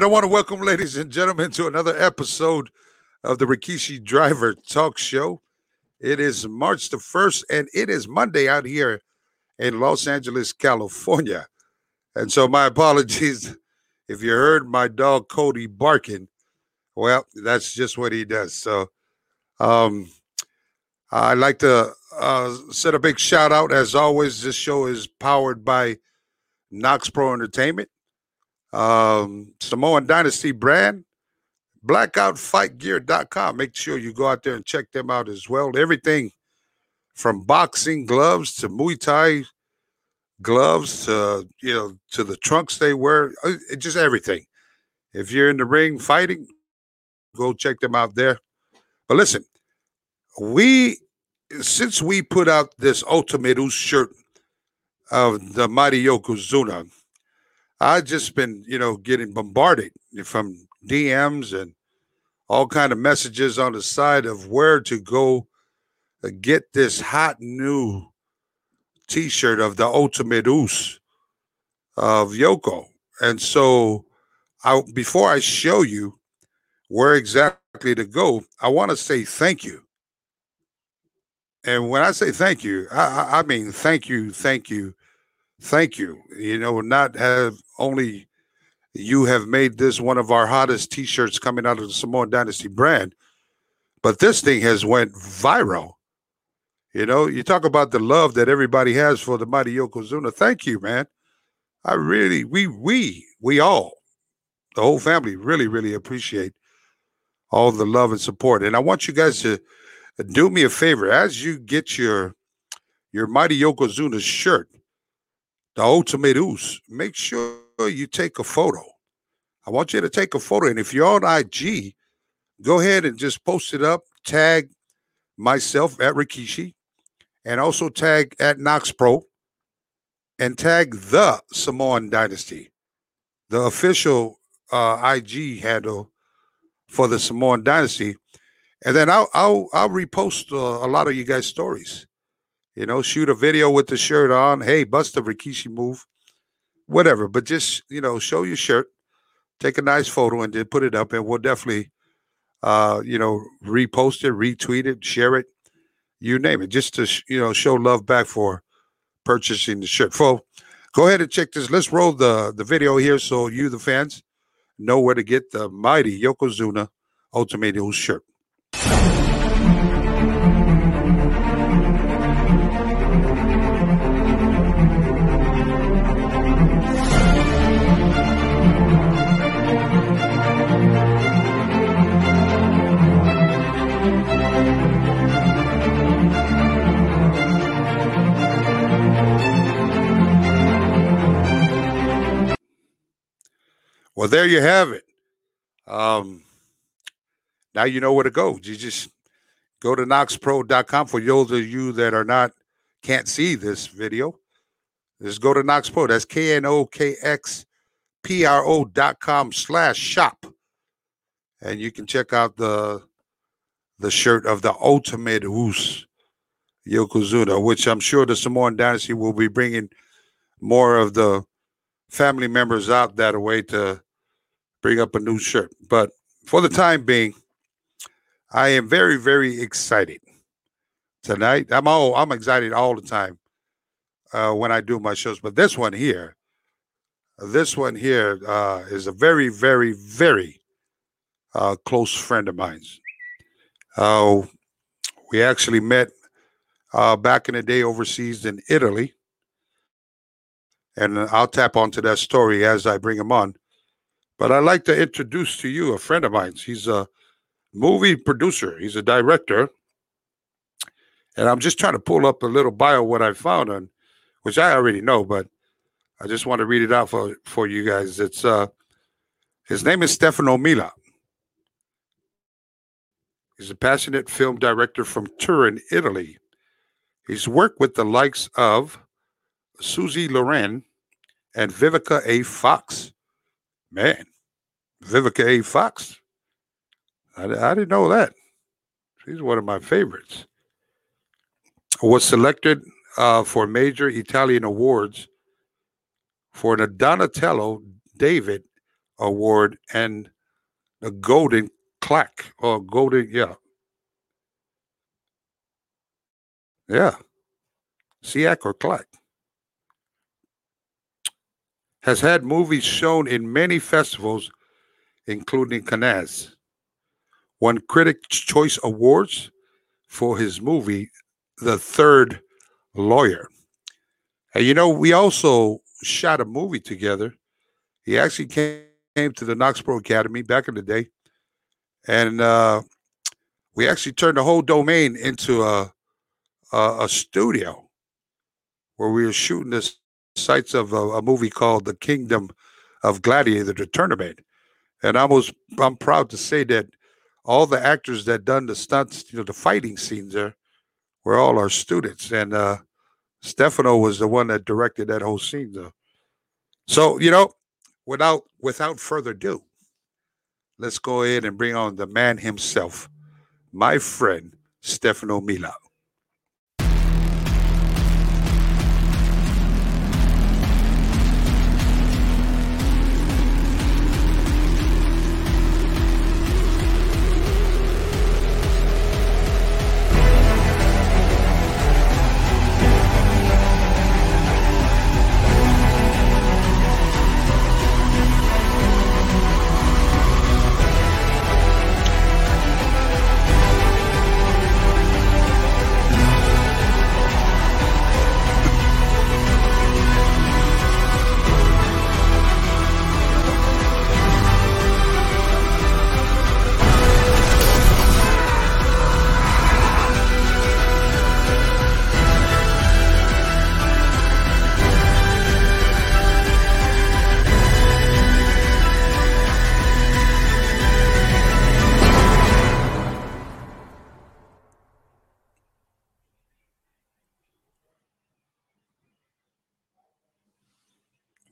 Right, I want to welcome, ladies and gentlemen, to another episode of the Rikishi Driver Talk Show. It is March the 1st, and it is Monday out here in Los Angeles, California. And so, my apologies if you heard my dog Cody barking. Well, that's just what he does. So, um, I'd like to uh, send a big shout out. As always, this show is powered by Knox Pro Entertainment um, Samoan Dynasty brand, blackoutfightgear.com. Make sure you go out there and check them out as well. Everything from boxing gloves to Muay Thai gloves to you know to the trunks they wear, uh, just everything. If you're in the ring fighting, go check them out there. But listen, we since we put out this Ultimate Oos shirt of the mighty Yokozuna, I've just been, you know, getting bombarded from DMs and all kind of messages on the side of where to go uh, get this hot new T-shirt of the Ultimate Oos of Yoko. And so, I before I show you where exactly to go, I want to say thank you. And when I say thank you, I, I mean thank you, thank you, thank you. You know, not have only you have made this one of our hottest t-shirts coming out of the Samoan Dynasty brand, but this thing has went viral. You know, you talk about the love that everybody has for the mighty Yokozuna. Thank you, man. I really, we, we, we all, the whole family, really, really appreciate all the love and support. And I want you guys to do me a favor as you get your your mighty Yokozuna shirt the ultimate oos, make sure you take a photo. I want you to take a photo. And if you're on IG, go ahead and just post it up, tag myself at Rikishi, and also tag at Knox Pro, and tag the Samoan Dynasty, the official uh, IG handle for the Samoan Dynasty. And then I'll I'll, I'll repost uh, a lot of you guys' stories. You know, shoot a video with the shirt on. Hey, bust a Rikishi move, whatever. But just you know, show your shirt, take a nice photo, and then put it up, and we'll definitely, uh, you know, repost it, retweet it, share it, you name it, just to you know show love back for purchasing the shirt. So, go ahead and check this. Let's roll the the video here so you, the fans, know where to get the mighty Yokozuna Ultimate Oos shirt. Well, there you have it. Um, now you know where to go. You just go to knoxpro.com for those of you that are not can't see this video. Just go to Knox Pro. That's K N O K X P R O dot com slash shop. And you can check out the the shirt of the ultimate Oos Yokozuna, which I'm sure the Samoan Dynasty will be bringing more of the family members out that way to bring up a new shirt. But for the time being, I am very, very excited tonight. I'm all I'm excited all the time uh, when I do my shows. But this one here, this one here uh, is a very, very, very uh, close friend of mine. Uh, we actually met uh, back in the day overseas in Italy. And I'll tap onto that story as I bring him on. But I'd like to introduce to you a friend of mine. He's a movie producer, he's a director. And I'm just trying to pull up a little bio what I found on, which I already know, but I just want to read it out for, for you guys. It's uh his name is Stefano Milla. He's a passionate film director from Turin, Italy. He's worked with the likes of Suzi Lorraine and Vivica A. Fox. Man, Vivica A. Fox. I, I didn't know that. She's one of my favorites. Was selected uh, for major Italian awards for the Donatello David Award and the Golden Clack or Golden, yeah. Yeah. Ciak or Clack. Has had movies shown in many festivals, including Cannes. Won Critics' Choice Awards for his movie, The Third Lawyer. And you know, we also shot a movie together. He actually came, came to the Knox Pro Academy back in the day, and uh, we actually turned the whole domain into a, a, a studio where we were shooting the sites of a, a, movie called The Kingdom of Gladiator, the tournament. And I was I'm proud to say that all the actors that done the stunts, you know, the fighting scenes there, were all our students. And uh, Stefano was the one that directed that whole scene, though. So you know, without without further ado, let's go ahead and bring on the man himself, my friend Stefano Milla.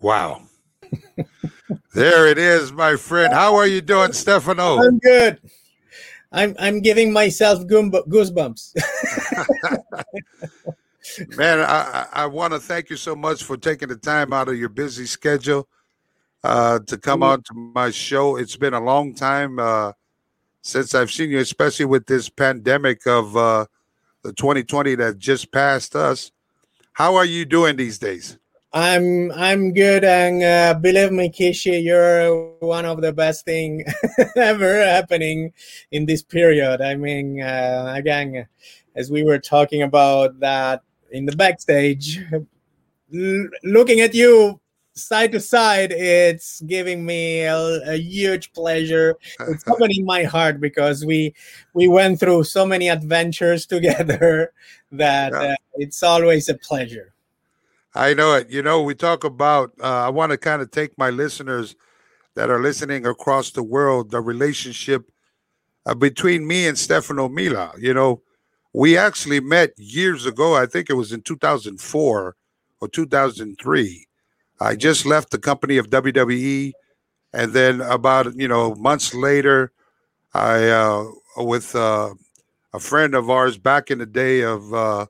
Wow. there it is, my friend. How are you doing, Stefano? I'm good. I'm I'm giving myself goosebumps. Man, I, I want to thank you so much for taking the time out of your busy schedule uh, to come mm-hmm. on to my show. It's been a long time uh, since I've seen you, especially with this pandemic of uh, the 2020 that just passed us. How are you doing these days? I'm I'm good, and uh, believe me, Kishi, you're one of the best thing ever happening in this period. I mean, uh, again, as we were talking about that in the backstage, l- looking at you side to side, it's giving me a, a huge pleasure. It's opening my heart because we we went through so many adventures together that yeah. uh, it's always a pleasure. I know it. You know, we talk about, uh, I want to kind of take my listeners that are listening across the world, the relationship uh, between me and Stefano Milla. You know, we actually met years ago. I think it was in 2004 or 2003. I just left the company of WWE. And then about, you know, months later, I, uh, with uh, a friend of ours back in the day of uh,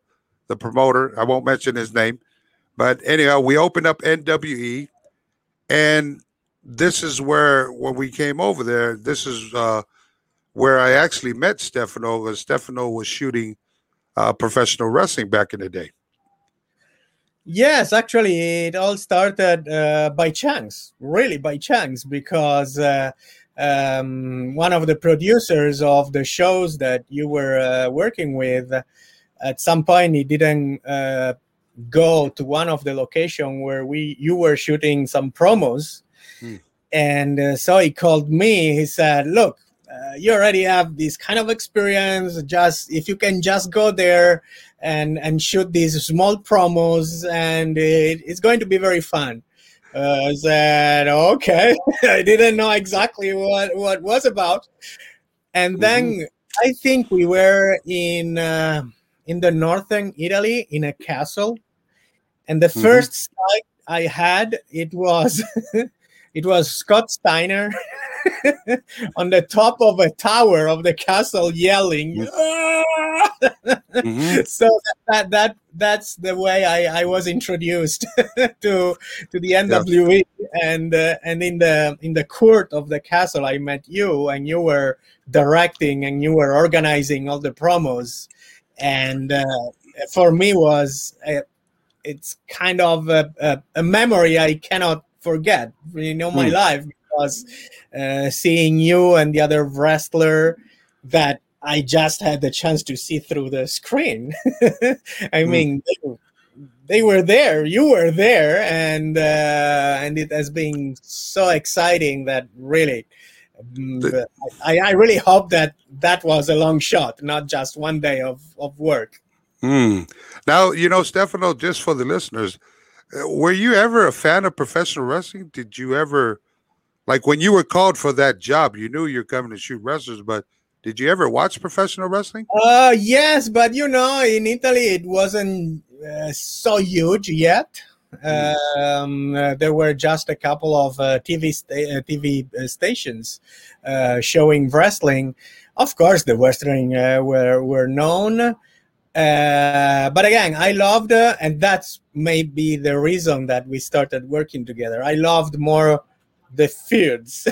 the promoter, I won't mention his name, but anyhow, we opened up NWE, and this is where when we came over there, this is uh, where I actually met Stefano. Because Stefano was shooting uh, professional wrestling back in the day. Yes, actually, it all started uh, by chance, really by chance, because uh, um, one of the producers of the shows that you were uh, working with, at some point, he didn't uh, go to one of the location where we you were shooting some promos mm. and uh, so he called me he said look uh, you already have this kind of experience just if you can just go there and and shoot these small promos and it, it's going to be very fun uh, I said, okay. I didn't know exactly what what was about, and mm-hmm. then I think we were in uh, in the northern Italy in a castle, and the 1st mm-hmm. sight I had, it was it was Scott Steiner on the top of a tower of the castle yelling. mm-hmm. So that, that that's the way I, I was introduced to to the NWE and uh, and in the in the court of the castle I met you and you were directing and you were organizing all the promos and uh, for me was a, it's kind of a, a, a, memory I cannot forget you know my mm. life because uh, seeing you and the other wrestler that I just had the chance to see through the screen. I mm. mean, they, they, were there, you were there, and uh, and it has been so exciting that really. Um, I, I really hope that that was a long shot, not just one day of, of work. Mm. Now, you know, Stefano, just for the listeners, uh, were you ever a fan of professional wrestling? Did you ever, like, when you were called for that job, you knew you're coming to shoot wrestlers, but did you ever watch professional wrestling? Uh, yes, but you know, in Italy, it wasn't uh, so huge yet. Mm. Um, uh, there were just a couple of uh, TV sta- uh, TV uh, stations showing wrestling. Of course, the wrestling were were known uh, but again, I loved, uh, and that's maybe the reason that we started working together. I loved more the feuds,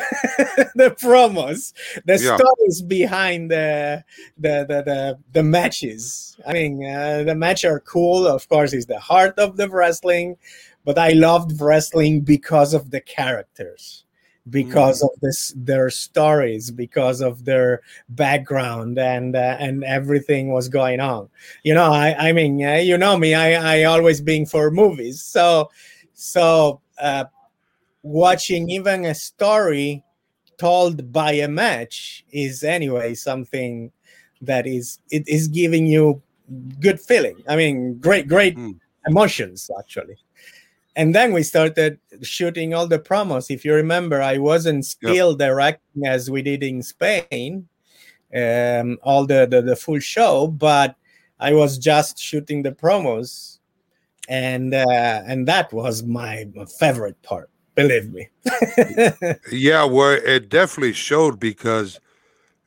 the promos, the yeah. stories behind the the, the the, the matches. I mean, uh, the matches are cool. Of course, is the heart of the wrestling, but I loved wrestling because of the characters because mm. of this their stories because of their background and uh, and everything was going on you know i i mean uh, you know me i i always being for movies so so uh, watching even a story told by a match is anyway something that is it is giving you good feeling i mean great great mm. emotions actually and then we started shooting all the promos. If you remember, I wasn't still yep. directing as we did in Spain, um, all the, the, the full show, but I was just shooting the promos, and uh, and that was my, my favorite part. Believe me. yeah, well, it definitely showed because,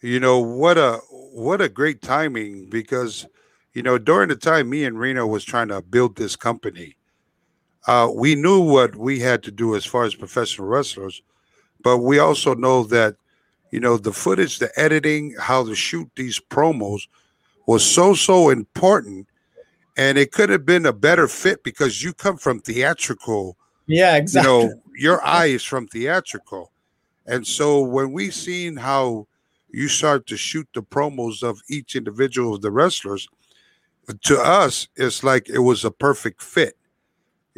you know, what a what a great timing because, you know, during the time me and Reno was trying to build this company uh, we knew what we had to do as far as professional wrestlers, but we also know that, you know, the footage, the editing, how to shoot these promos was so, so important. And it could have been a better fit because you come from theatrical. Yeah, exactly. You know, your eye is from theatrical. And so when we seen how you start to shoot the promos of each individual of the wrestlers, to us, it's like it was a perfect fit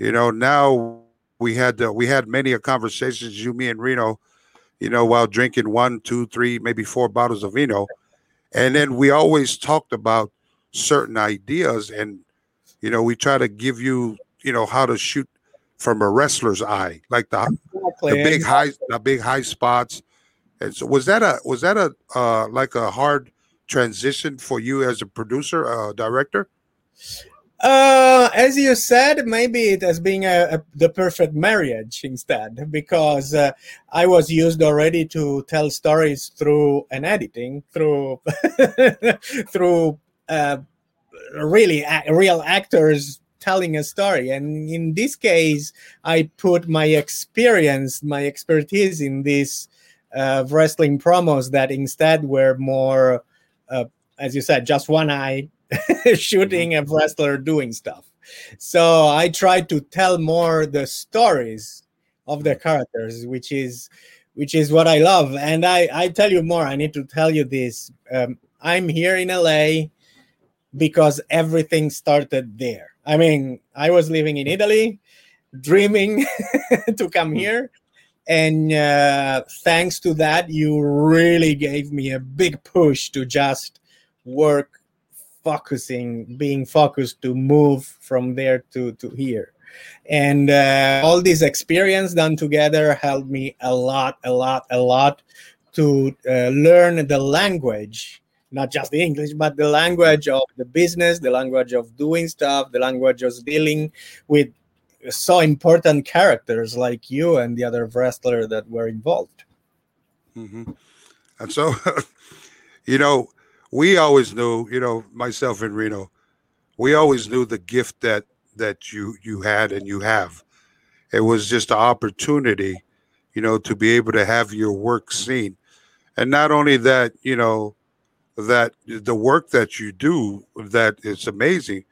you know, now we had uh, we had many a conversations, you, me, and Reno, you know, while drinking one, two, three, maybe four bottles of vino, and then we always talked about certain ideas, and you know, we try to give you, you know, how to shoot from a wrestler's eye, like the exactly. the big high the big high spots. And so, was that a was that a uh, like a hard transition for you as a producer, uh, director? Uh, as you said, maybe it has been a, a, the perfect marriage instead, because uh, I was used already to tell stories through an editing, through through uh, really a- real actors telling a story, and in this case, I put my experience, my expertise in these uh, wrestling promos that instead were more, uh, as you said, just one eye shooting a wrestler doing stuff. So I try to tell more the stories of the characters, which is which is what I love. And I I tell you more. I need to tell you this. Um, I'm here in LA because everything started there. I mean, I was living in Italy, dreaming to come hmm. here. And uh, thanks to that, you really gave me a big push to just work focusing, being focused to move from there to, to here. And uh, all this experience done together helped me a lot, a lot, a lot to uh, learn the language, not just the English, but the language of the business, the language of doing stuff, the language of dealing with so important characters like you and the other wrestler that were involved. Mm-hmm. And so, you know, we always knew, you know, myself and Reno, we always knew the gift that that you you had and you have. It was just an opportunity, you know, to be able to have your work seen, and not only that, you know, that the work that you do that is amazing,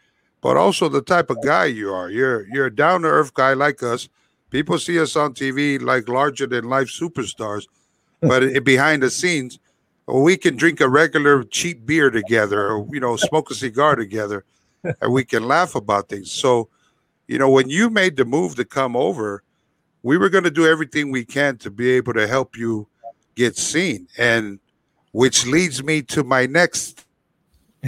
but also the type of guy you are. You're you're a down to earth guy like us. People see us on TV like larger than life superstars, but it, behind the scenes, we can drink a regular cheap beer together, or you know, smoke a cigar together, and we can laugh about things. So, you know, when you made the move to come over, we were going to do everything we can to be able to help you get seen, and which leads me to my next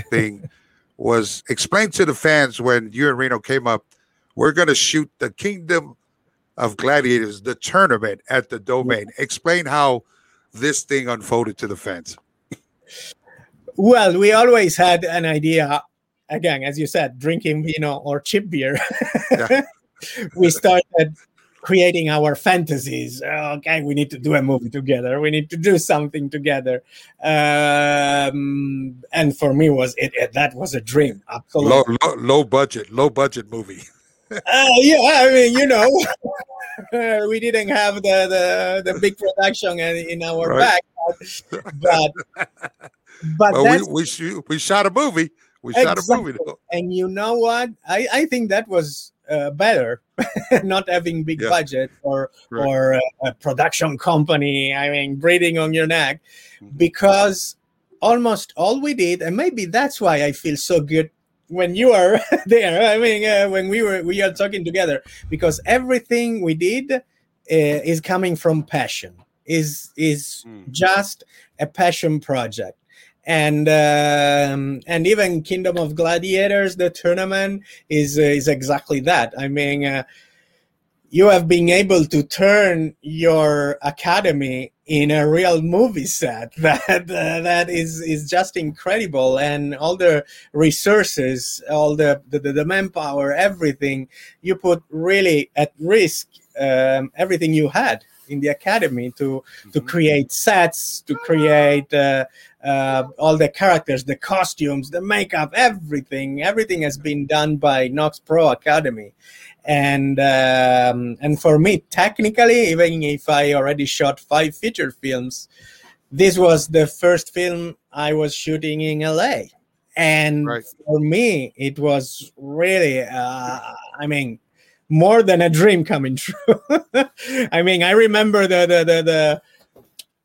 thing was explain to the fans when you and Reno came up, we're going to shoot the Kingdom of Gladiators, the tournament at the domain. Explain how this thing unfolded to the fans. Well, we always had an idea, again, as you said, drinking vino or cheap beer. we started creating our fantasies. Okay, we need to do a movie together. We need to do something together. Um, and for me, was it, it, that was a dream? Absolutely. Low, low, low budget, low budget movie. uh, yeah, I mean, you know, we didn't have the, the, the big production in our right. back, but but well, we we, we shot a movie. We exactly. shot a movie, though. and you know what? I I think that was uh, better not having big yeah. budget or right. or a, a, production company i mean breathing on your neck mm-hmm. because almost all we did and maybe that's why i feel so good when you are there i mean uh, when we were we are talking together because everything we did uh, is coming from passion is is mm. just a passion project and um, and even Kingdom of Gladiators, the tournament is uh, is exactly that. I mean, uh, you have been able to turn your academy in a real movie set. That uh, that is is just incredible, and all the resources, all the the, the manpower, everything you put really at risk um, everything you had in the academy to to mm-hmm. create sets to create uh, uh, all the characters the costumes the makeup everything. Everything has been done by knox pro academy and um, and for me technically even if i already shot five feature films this was the first film i was shooting in la and right. for me it was really uh, i mean more than a dream coming true. I mean, I remember the the the the,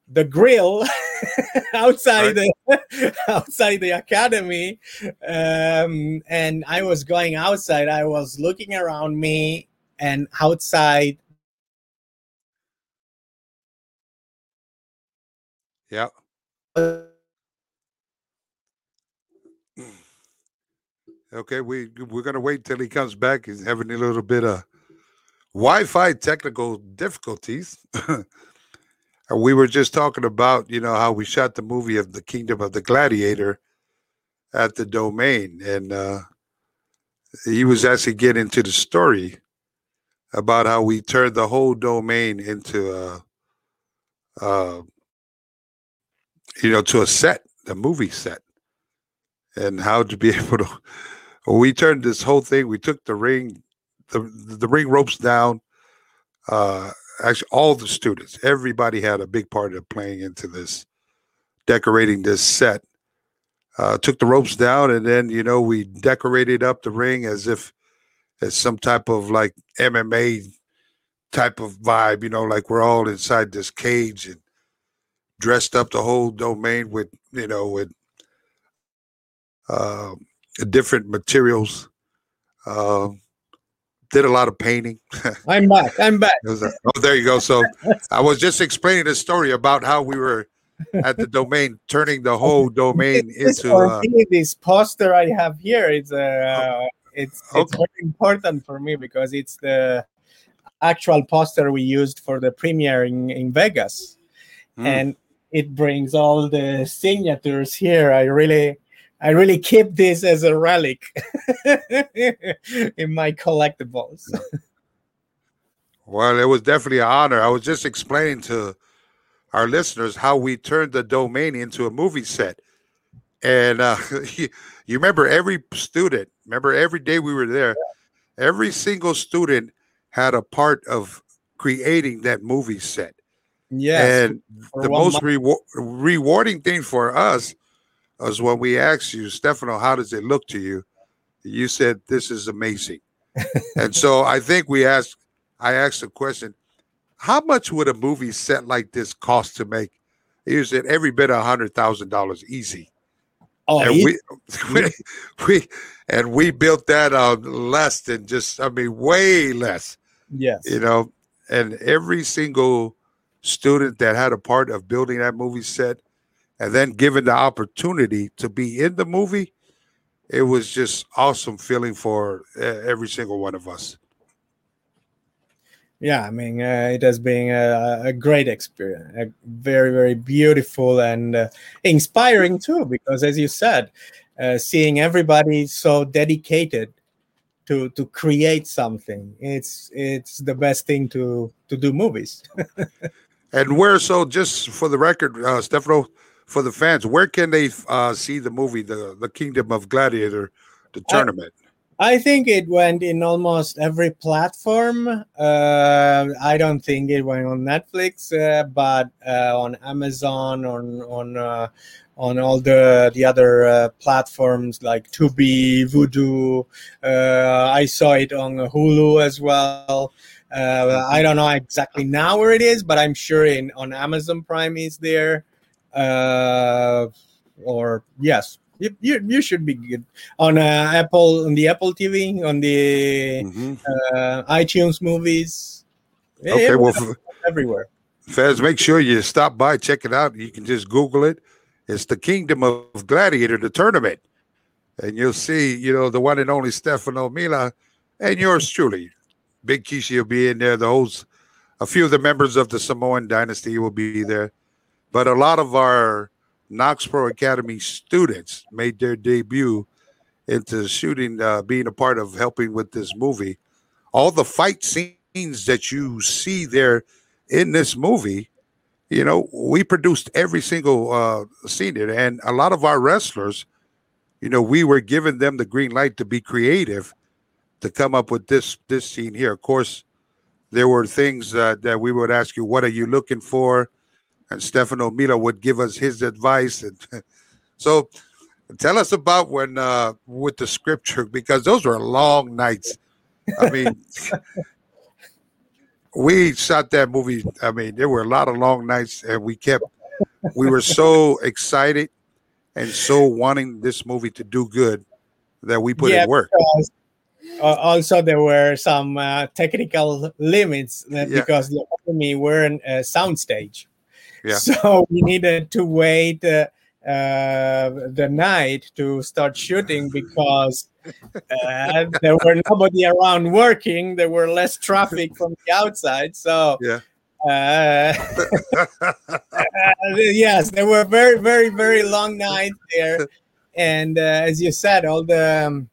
the grill outside right. the outside the academy, um, and I was going outside. I was looking around me, and outside. Yeah. Okay, we we're gonna wait till he comes back. He's having a little bit of Wi-Fi technical difficulties. we were just talking about, you know, how we shot the movie of the Kingdom of the Gladiator at the domain, and uh, he was actually getting into the story about how we turned the whole domain into a, uh, you know, to a set, a movie set, and how to be able to we turned this whole thing. We took the ring, the the ring ropes down. Uh, actually, all the students, everybody had a big part of playing into this, decorating this set. Uh, took the ropes down, and then you know we decorated up the ring as if it's some type of like MMA type of vibe. You know, like we're all inside this cage and dressed up the whole domain with you know with. Uh, different materials. Uh, did a lot of painting. I'm back. I'm back. oh, there you go. So I was just explaining a story about how we were at the domain, turning the whole domain this into uh, this poster I have here. It's uh, it's it's okay. very important for me because it's the actual poster we used for the premiere in, in Vegas, mm. and it brings all the signatures here. I really I really keep this as a relic in my collectibles. Well, it was definitely an honor. I was just explaining to our listeners how we turned the domain into a movie set. And uh, you, you remember every student, remember every day we were there, every single student had a part of creating that movie set. Yes. And the most rewar- rewarding thing for us was when we asked you, Stefano, how does it look to you? You said, this is amazing. and so I think we asked, I asked the question, how much would a movie set like this cost to make? You said every bit a hundred thousand dollars easy. Oh, and he- we, we, we and we built that on less than just I mean way less, yes. you know. And every single student that had a part of building that movie set and then given the opportunity to be in the movie, it was just awesome feeling for every single one of us. yeah i mean uh, it has been a, a great experience a very very beautiful and uh, inspiring too because as you said uh, seeing everybody so dedicated to to create something it's it's the best thing to to do movies And where so just for the record, uh, Stefano, for the fans, where can they uh, see the movie, the the Kingdom of Gladiator, the tournament? I think it went in almost every platform. Uh, I don't think it went on Netflix, uh, but uh, on Amazon, on on uh, on all the the other uh, platforms like Tubi, Vudu. Uh, I saw it on Hulu as well. Uh, I don't know exactly now where it is, but I'm sure in on Amazon Prime is there. Uh, or yes, you, you, you should be good on uh, Apple on the Apple TV on the Mhm. uh, iTunes movies. Okay, It well, f- everywhere. fans, make sure you stop by, check it out. You can just Google it. It's the Kingdom of Gladiator, the tournament, and you'll see, you know, the one and only Stefano Milla, and yours truly, Big Kishi will be in there. The host, a few of the members of the Samoan dynasty will be there, but a lot of our Knox Pro Academy students made their debut into shooting, uh, being a part of helping with this movie. All the fight scenes that you see there in this movie, you know, we produced every single uh, scene in. And a lot of our wrestlers, you know, we were giving them the green light to be creative to come up with this this scene here. Of course, there were things uh, that we would ask you, what are you looking for? And Stefano Milla would give us his advice. And so tell us about when uh, with the scripture, because those were long nights. I mean, we shot that movie. I mean, there were a lot of long nights, and we kept. We were so excited and so wanting this movie to do good that we put Yeah, in work. because, uh, also, there were some uh, technical limits uh, Yeah. because the Academy were in a soundstage. Yeah. So we needed to wait uh, uh, the night to start shooting because uh, there were nobody around working. There were less traffic from the outside. So Yeah. uh, yes, there were very, very, very long nights there, and uh, as you said, all the um,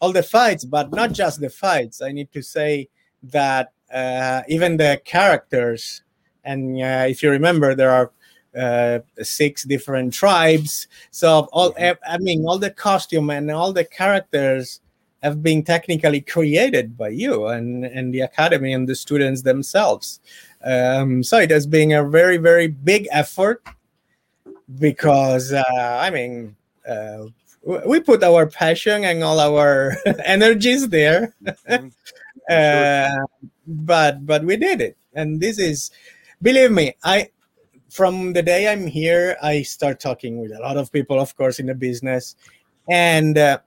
all the fights, but not just the fights. I need to say that uh, even the characters, and uh, if you remember, there are uh, six different tribes. So all, Mhm. I mean, all the costume and all the characters have been technically created by you and and the academy and the students themselves. Um, so it has been a very very big effort because uh, I mean uh, we put our passion and all our energies there, Mhm. uh, but but we did it, and this is believe me I. From the day I'm here, I start talking with a lot of people, of course, in the business, and uh,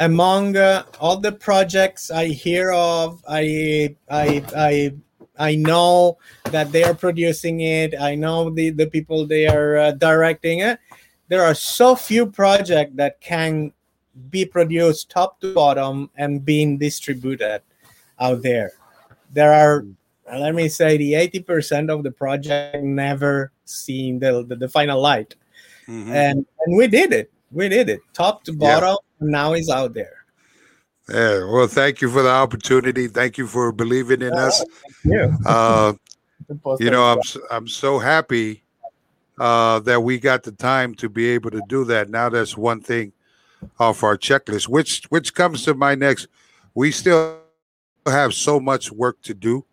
among uh, all the projects I hear of, I I I I know that they are producing it. I know the the people they are uh, directing it. There are so few projects that can be produced top to bottom and being distributed out there. There are, let me say, the eighty percent of the project never seen the the, the final light, Mhm. and and we did it. We did it top to Yeah. bottom. Now is out there. Yeah, well, thank you for the opportunity. Thank you for believing in us. Yeah. Uh, you know, I'm I'm so happy uh, that we got the time to be able to do that. Now that's one thing off our checklist, which which comes to my next. We still have so much work to do.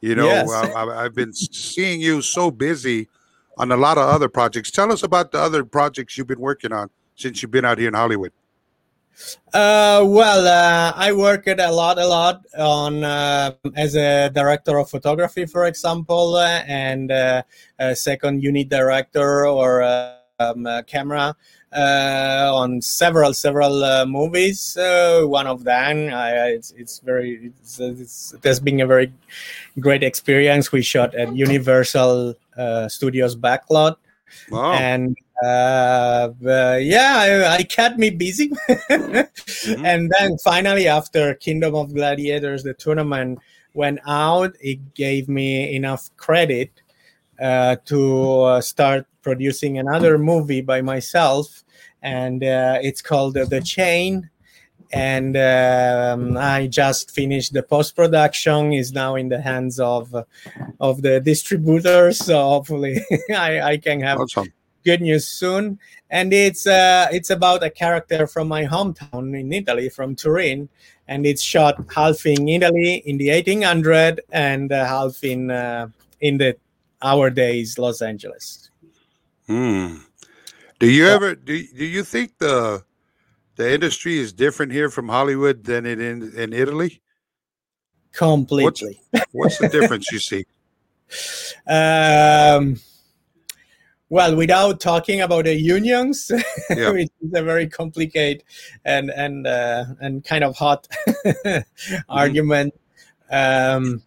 You know, Yes. I, I, I've been seeing you so busy on a lot of other projects. Tell us about the other projects you've been working on since you've been out here in Hollywood. Uh, well, uh, I worked a lot, a lot on uh, as a director of photography, for example, uh, and uh, a second unit director or uh, um, uh, camera on several, several uh, movies. Uh, one of them, it's, it's very, it's, it's, it has been a very great experience. We shot at Universal uh, Studios backlot Wow. and uh, uh, yeah, I, I kept me busy. And then finally, after Kingdom of Gladiators, the tournament went out. It gave me enough credit uh, to uh, start producing another movie by myself, and uh, it's called uh, The Chain. And um, I just finished the post production. is now in the hands of of the distributors. So hopefully, I, I can have awesome. good news soon and it's uh it's about a character from my hometown in italy from turin and it's shot half in italy in the 1800 and uh, half in uh, in the our days los angeles Hmm. Do you ever do? Do you think the the industry is different here from Hollywood than it in in Italy? completely What's the difference you see? um well without talking about the unions Yeah. which is a very complicated and and uh, and kind of hot argument um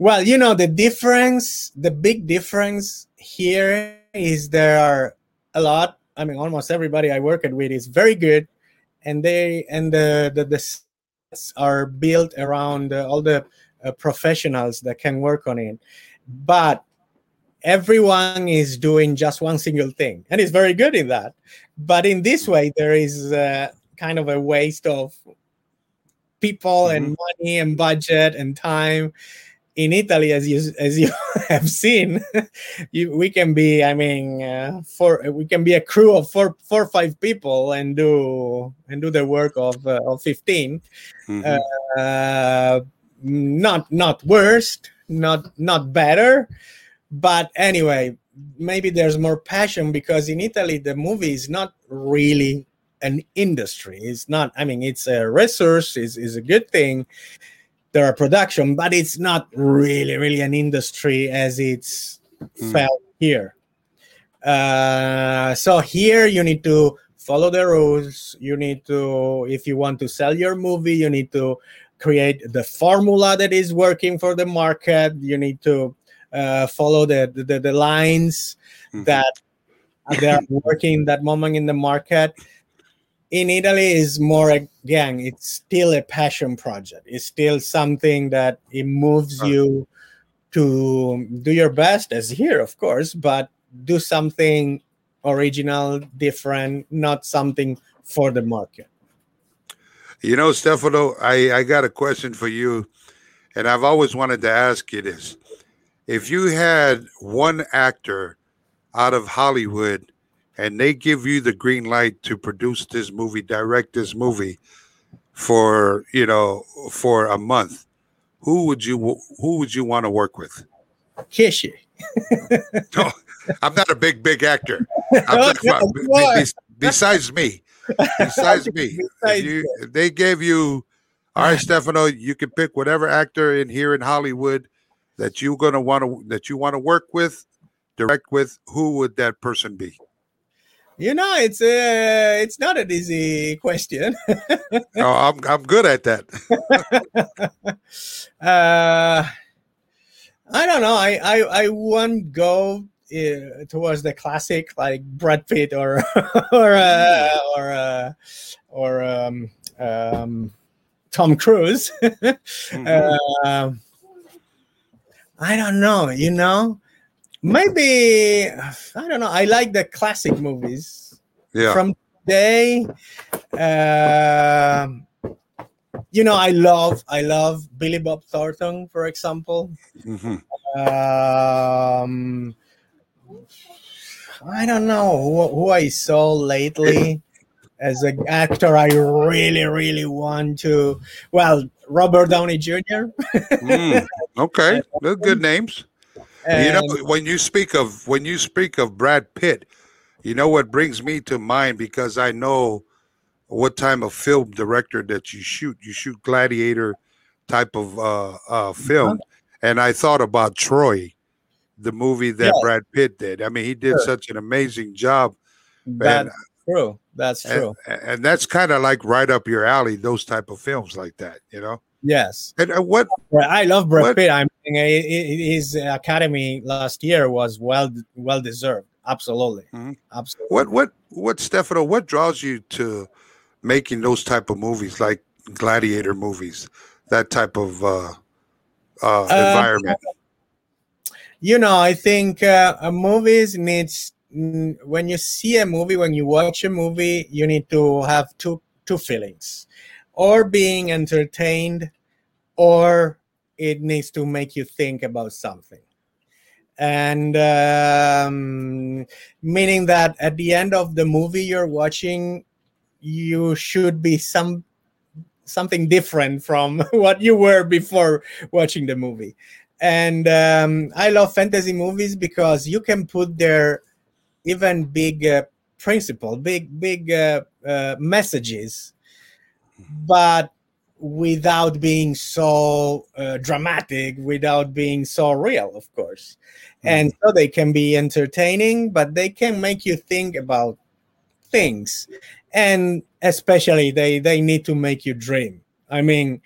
well you know the difference the big difference here is there are a lot. I mean almost everybody i work with is very good and they and the the, the sets are built around uh, all the uh, professionals that can work on it. But everyone is doing just one single thing and is very good in that. But in this way there is uh, kind of a waste of people and money and budget and time in italy as you as you have seen you, we can be i mean uh, four we can be a crew of four four or five people and do and do the work of uh, of 15 Mhm. uh, not not worst, not not better, but anyway, maybe there's more passion because in Italy the movie is not really an industry. It's not. I mean, it's a resource. is is a good thing. There are production, but it's not really really an industry as it's Mm. felt here. Uh, so here you need to follow the rules. You need to, if you want to sell your movie, you need to create the formula that is working for the market. You need to uh, follow the, the the lines Mhm. that they are working that moment in the market. In Italy, is more again. It's still a passion project. It's still something that it moves you to do your best, as here, of course, but do something original, different, not something for the market. You know, Stefano, I, I got a question for you, and I've always wanted to ask you this. If you had one actor out of Hollywood and they give you the green light to produce this movie, direct this movie for, you know, for a month, who would you who would you want to work with? Kishi. No, I'm not a big, big actor. I'm talking about- you be- besides me, besides me, if, you, if they gave you, all right, Stefano, you can pick whatever actor in here in Hollywood that you're gonna want to that you want to work with, direct with. Who would that person be? You know, it's uh, it's not an easy question. oh, I'm I'm good at that. uh, I don't know. I I, I won't go uh, towards the classic like Brad Pitt or or uh, or uh, or um, um, Tom Cruise. Mhm. Um, I don't know. You know, maybe I don't know. I like the classic movies yeah, from today. um you know, I love I love Billy Bob Thornton, for example. hmm Um, I don't know who, who I saw lately as an actor. I really, really want to. Well, Robert Downey Jr. Mm, okay, good names. You know, when you speak of when you speak of Brad Pitt, you know what brings me to mind because I know what type of film director that you shoot. You shoot gladiator type of uh, uh, film, and I thought about Troy, the movie that Yeah. Brad Pitt did. I mean, he did Sure. such an amazing job, that's true. That's true. and, and that's kind of like right up your alley. Those type of films like that, you know. yes, And uh, what I love Brad What- Pitt. I mean, i- i- his Academy last year was well well deserved. Absolutely, Mhm. absolutely. what what what Stefano? What draws you to making those type of movies, like gladiator movies, that type of uh, uh, environment? you know i think uh, a movies needs mm, when you see a movie when you watch a movie you need to have two two feelings or being entertained or it needs to make you think about something. And um, meaning that at the end of the movie you're watching you should be some something different from what you were before watching the movie. And um, I love fantasy movies because you can put there even big uh, principle, big big uh, uh, messages, but without being so uh, dramatic, without being so real, of course. And so they can be entertaining, but they can make you think about things, and especially they they need to make you dream. I mean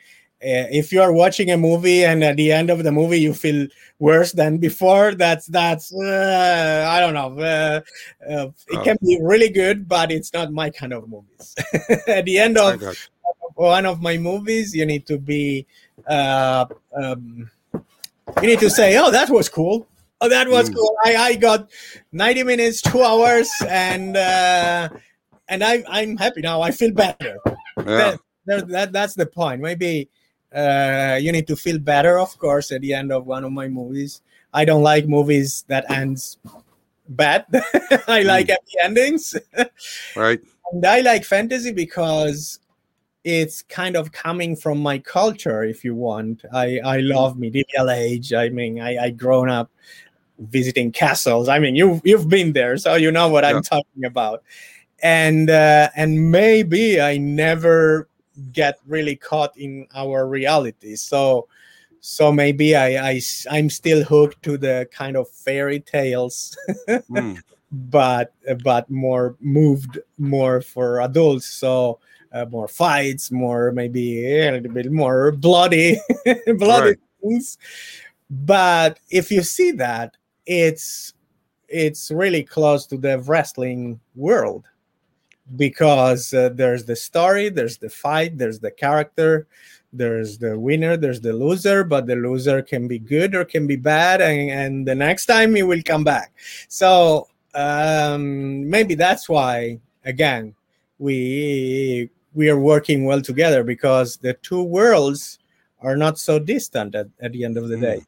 uh, if you are watching a movie and at the end of the movie you feel worse than before that's that's uh, i don't know uh, uh, it Oh. can be really good but it's not my kind of movies at the end of one of my movies you need to be uh, um, you need to say oh that was cool oh that was Mm. cool I, I got 90 minutes two hours and uh, and I, i'm happy now i feel better yeah. there, that that's the point. Maybe uh, you need to feel better, of course, at the end of one of my movies. I don't like movies that ends bad. I like happy endings, right. and I like fantasy because it's kind of coming from my culture. If you want, I I love medieval age. I mean, I I grown up visiting castles. I mean, you you've been there, so you know what Yeah. I'm talking about. And uh, and maybe I never get really caught in our reality. So so maybe I, I I'm still hooked to the kind of fairy tales, Mm. but but more moved more for adults. So. Uh, more fights, more maybe a little bit more bloody, bloody Right. things. But if you see that, it's it's really close to the wrestling world because uh, there's the story, there's the fight, there's the character, there's the winner, there's the loser, but the loser can be good or can be bad, and, and the next time he will come back. So um, maybe that's why again we we are working well together because the two worlds are not so distant at, at the end of the day.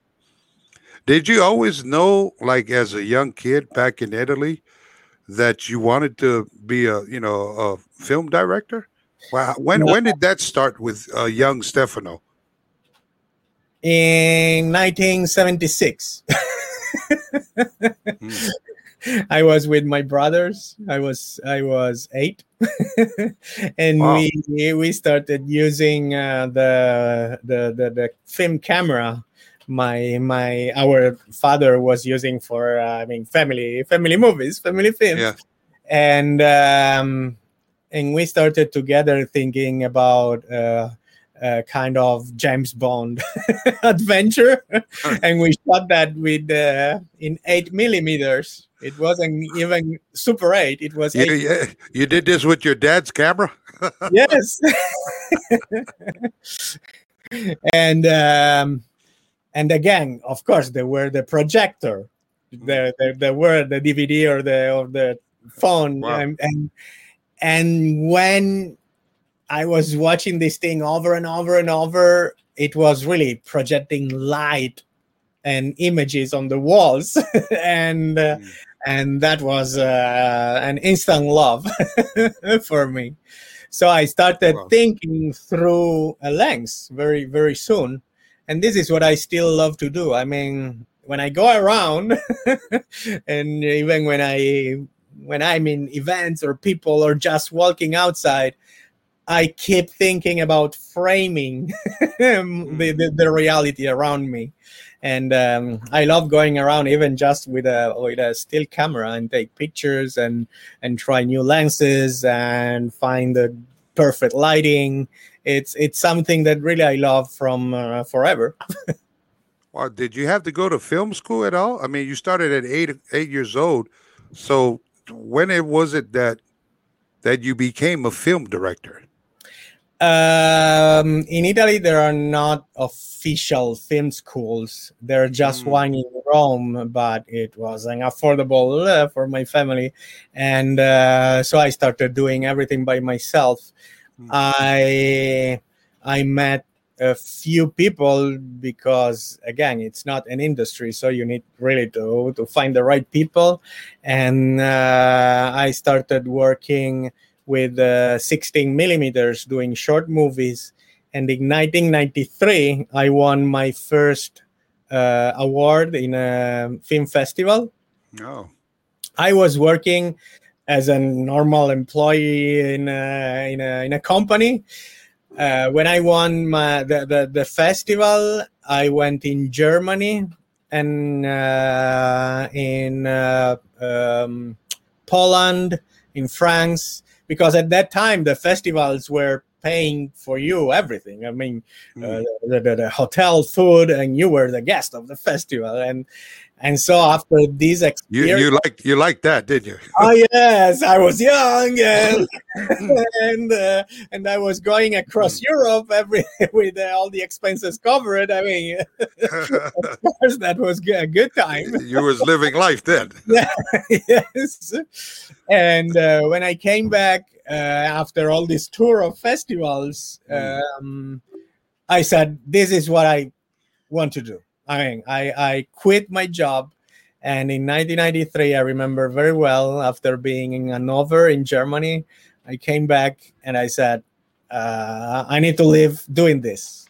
Did you always know, like as a young kid back in Italy, that you wanted to be a you know a film director? Wow. When No. when did that start with uh, young Stefano? In 1976, Mm. I was with my brothers. I was I was eight, and Wow. we we started using uh, the, the the the film camera. My my our father was using for uh, I mean family family movies, family films, Yeah. and um, and we started together thinking about. Uh, uh, kind of James Bond adventure, and we shot that with uh, in eight millimeters. It wasn't even Super Eight. It was You, eight. you, you did this with your dad's camera? Yes. and um, and again, of course, there were the projector, there there, there were the DVD or the or the phone, Wow. and, and and when I was watching this thing over and over and over. It was really projecting light and images on the walls, and uh, mm. and that was uh, an instant love for me. So I started wow. thinking through a lens very very soon, and this is what I still love to do. I mean, when I go around, and even when I when I'm in events or people or just walking outside, I keep thinking about framing the, the, the, reality around me. And um, I love going around even just with a with a still camera and take pictures and and try new lenses and find the perfect lighting. It's it's something that really I love from uh, forever. well, did you have to go to film school at all? I mean, you started at eight eight years old. So when it was it that that you became a film director? Um, in Italy, there are not official film schools. There's just mm. one in Rome, but it was an affordable uh, for my family, and uh, so I started doing everything by myself. Mm. I I met a few people because again it's not an industry so you need really to to find the right people and uh, i started working with uh, 16 millimeters doing short movies and in 1993 i won my first uh, award in a film festival. Oh. I was working as a normal employee in a, in a, in a company. Uh, when I won my the, the, the festival, I went in Germany and uh, in uh, um, Poland, in France, because at that time the festivals were paying for you everything. I mean, mm. the, the, the, hotel, food, and you were the guest of the festival. And and so after these experiences, you, you like you like that, did you? oh yes, I was young and and uh, and I was going across Europe every with uh, all the expenses covered. I mean, of course, that was a good time. you was living life then. yeah, yes. And uh, when I came back uh, after all this tour of festivals, mm. um, I said, "This is what I want to do." I mean, I, I quit my job. And in 1993, I remember very well, after being in Hanover in Germany, I came back and I said, uh, I need to live doing this.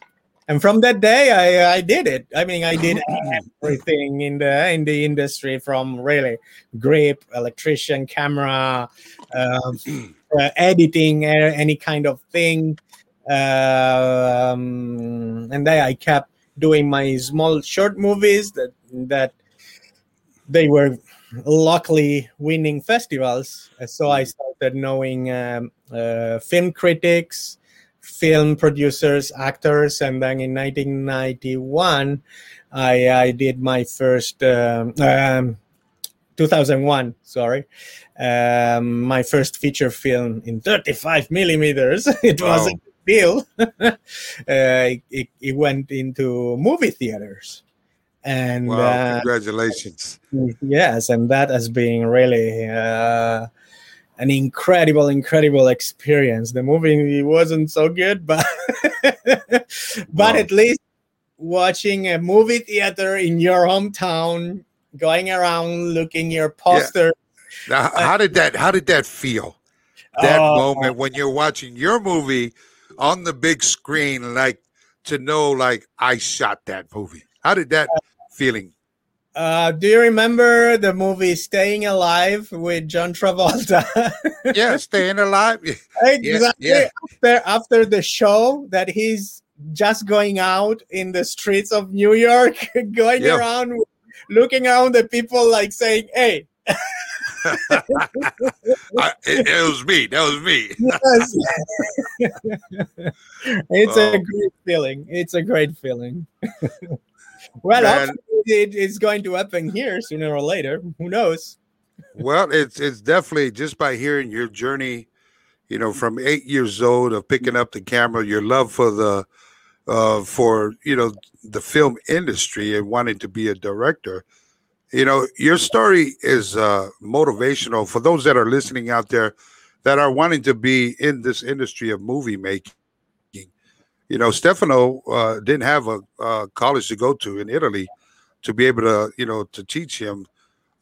And from that day, I, I did it. I mean, I did everything in the in the industry, from really grip, electrician, camera, um, uh, editing, any kind of thing. Um, and then I kept doing my small short movies that that they were luckily winning festivals. So I started knowing um, uh, film critics, film producers, actors, and then in 1991, I, I did my first. Um, um, 2001 sorry um, my first feature film in 35 millimeters it wow. was deal, uh, it, it, went into movie theaters. And wow, uh, congratulations! Yes, and that has been really uh, an incredible, incredible experience. The movie wasn't so good, but but wow. at least watching a movie theater in your hometown, going around looking your poster. Yeah. Now, how did that? How did that feel? That uh, moment when you're watching your movie on the big screen, like to know, like I shot that movie. How did that feeling? Uh, do you remember the movie Staying Alive with John Travolta? yeah, Staying Alive. exactly. Yeah. After after the show that he's just going out in the streets of New York, going yeah. around looking around the people like saying, Hey, I, it, it, was me. That was me. it's a oh. great feeling. It's a great feeling. well, it, it's going to happen here sooner or later. Who knows? well, it's it's definitely just by hearing your journey, you know, from eight years old of picking up the camera, your love for the uh for you know the film industry and wanting to be a director you know, your story is uh, motivational for those that are listening out there that are wanting to be in this industry of movie making. You know, Stefano uh, didn't have a, a, college to go to in Italy to be able to, you know, to teach him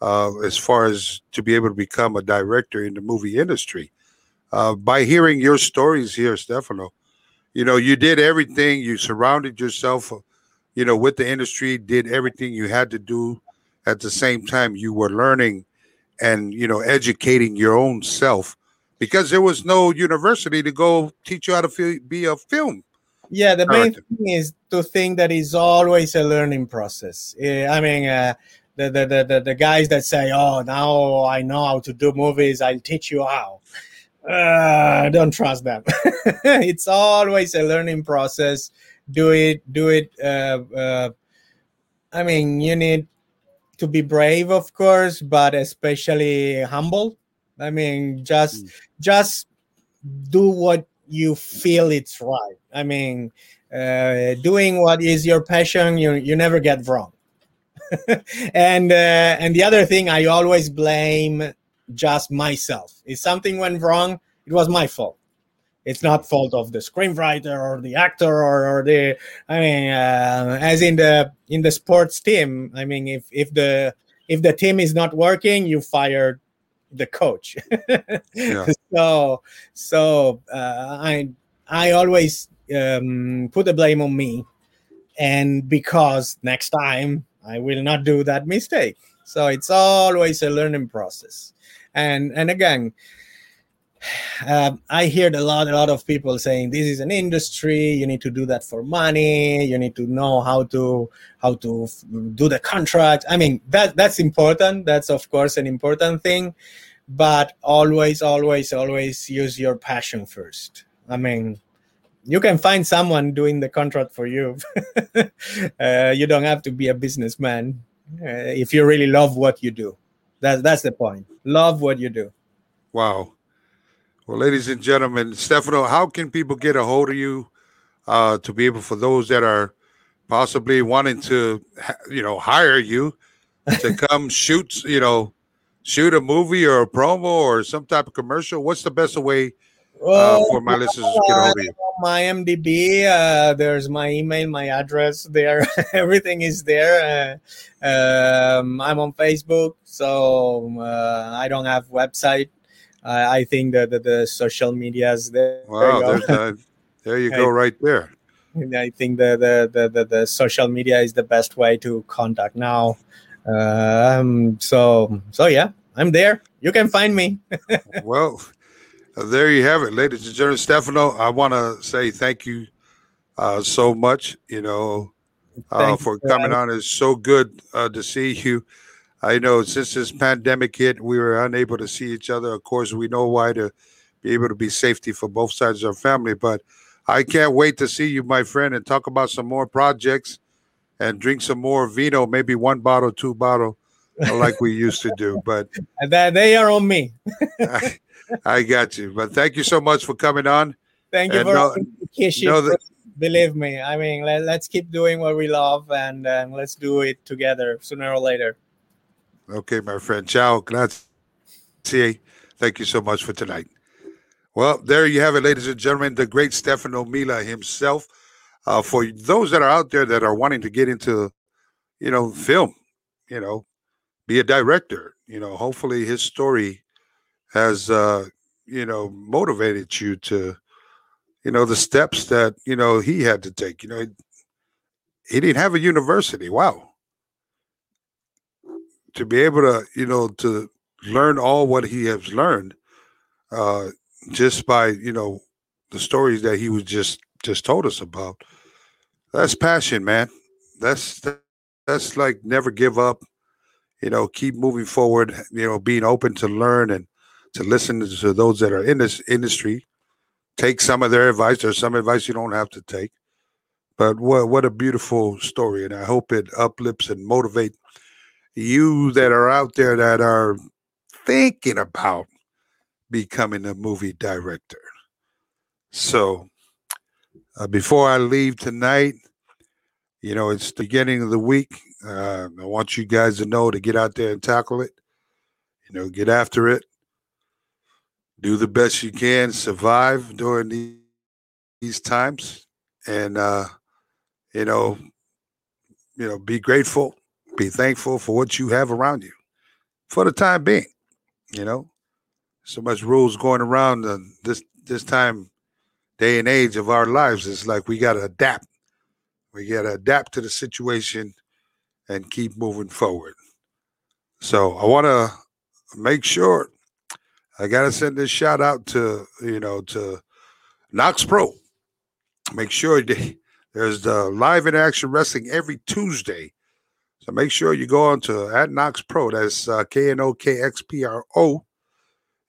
uh, as far as to be able to become a director in the movie industry. Uh, by hearing your stories here, Stefano, you know, you did everything. You surrounded yourself, you know, with the industry. Did everything you had to do. At the same time, you were learning and you know educating your own self because there was no university to go teach you how to be a film yeah the main thing is to think that it's always a learning process i mean uh, the, the, the, the, guys that say oh now i know how to do movies i'll teach you how uh, don't trust them. It's always a learning process. Do it do it uh, uh, i mean you need to be brave of course but especially humble. I mean just mm. just do what you feel it's right. I mean uh, doing what is your passion you you never get wrong. And uh, and the other thing i always blame just myself. If something went wrong it was my fault. It's not fault of the screenwriter or the actor or, or the i mean uh, as in the in the sports team. I mean if if the if the team is not working you fire the coach. Yeah. so so uh, i i always um, put the blame on me. And because next time i will not do that mistake so it's always a learning process and and again uh, I heard a lot, a lot of people saying this is an industry. You need to do that for money. You need to know how to how to do the contract. I mean, that that's important. That's of course an important thing, but always, always, always use your passion first. I mean, you can find someone doing the contract for you. uh, you don't have to be a businessman if you really love what you do. That's that's the point. Love what you do. Wow. Well, ladies and gentlemen, Stefano, how can people get a hold of you uh, to be able for those that are possibly wanting to, you know, hire you to come shoot, you know, shoot a movie or a promo or some type of commercial? What's the best way uh, for my listeners to get hold of you? IMDb, uh, there's my email, my address there. Everything is there. Uh, um, I'm on Facebook, so uh, I don't have website uh, I think that the, the, social medias there. Wow, there, there you go, right there. I think the, the, the, the, the social media is the best way to contact now. Um, so so yeah, I'm there. You can find me. well, there you have it, ladies and gentlemen. Stefano, I want to say thank you uh, so much. You know, uh, for coming on. It's so good uh, to see you. I know since this pandemic hit, we were unable to see each other. Of course, we know why to be able to be safety for both sides of our family. But I can't wait to see you, my friend, and talk about some more projects and drink some more vino, maybe one bottle, two bottle, like we used to do. But that they are on me. I, got you. But thank you so much for coming on. Thank you and for know, know that, believe me. I mean, let, us keep doing what we love and, and let's do it together sooner or later. Okay, my friend. Ciao. Grazie. Thank you so much for tonight. Well, there you have it, ladies and gentlemen. The great Stefano Milla himself. Uh, for those that are out there that are wanting to get into, you know, film, you know, be a director, you know, hopefully his story has, uh, you know, motivated you to, you know, the steps that, you know, he had to take. You know, he, he didn't have a university. Wow to be able to, you know, to learn all what he has learned, uh, just by you know the stories that he was just just told us about. That's passion, man. That's that's like never give up. You know, keep moving forward. You know, being open to learn and to listen to those that are in this industry. Take some of their advice. There's some advice you don't have to take. But what what a beautiful story, and I hope it uplifts and motivate you that are out there that are thinking about becoming a movie director. So, uh, before I leave tonight, you know, it's the beginning of the week. Uh, I want you guys to know to get out there and tackle it. You know, get after it. Do the best you can, survive during these, these times, and uh, you know, you know, be grateful, be thankful for what you have around you for the time being. You know, so much rules going around uh, this this time, day and age of our lives. It's like we got to adapt. We got to adapt to the situation and keep moving forward. So I want to make sure I got to send this shout out to you know to Knox Pro. Make sure they, there's the live in action wrestling every Tuesday. So make sure you go on to at Knox Pro. That's uh, K N O K X P R O.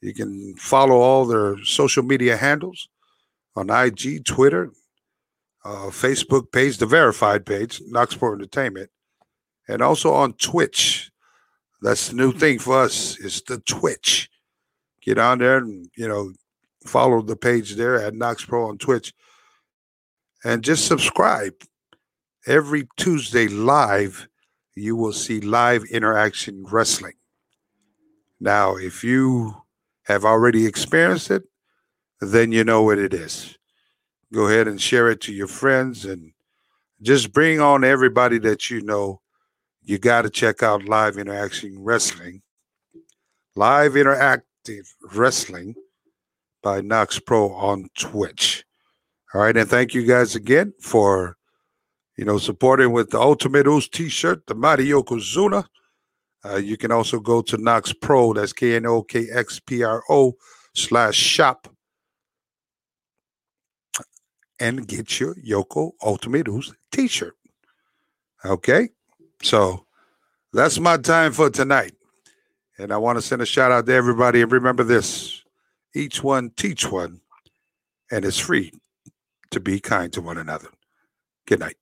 You can follow all their social media handles on IG, Twitter, uh, Facebook page, the verified page, Knox Pro Entertainment, and also on Twitch. That's the new thing for us. It's the Twitch. Get on there and you know follow the page there at Knox Pro on Twitch, and just subscribe. Every Tuesday live, you will see live interaction wrestling. Now, if you have already experienced it, then you know what it is. Go ahead and share it to your friends and just bring on everybody that you know you got to check out Live Interaction Wrestling. Live Wrestling by Knox Pro on Twitch. All right, and thank you guys again for you know supporting with the Ultimate Ooze T-shirt, the Mighty Yokozuna. Uh, you can also go to Knox Pro, that's K N O K X P R O slash shop, and get your Yoko Ultimate Ooze T-shirt. Okay. So that's my time for tonight. And I want to send a shout out to everybody. And remember this each one teach one, and it's free to be kind to one another. Good night.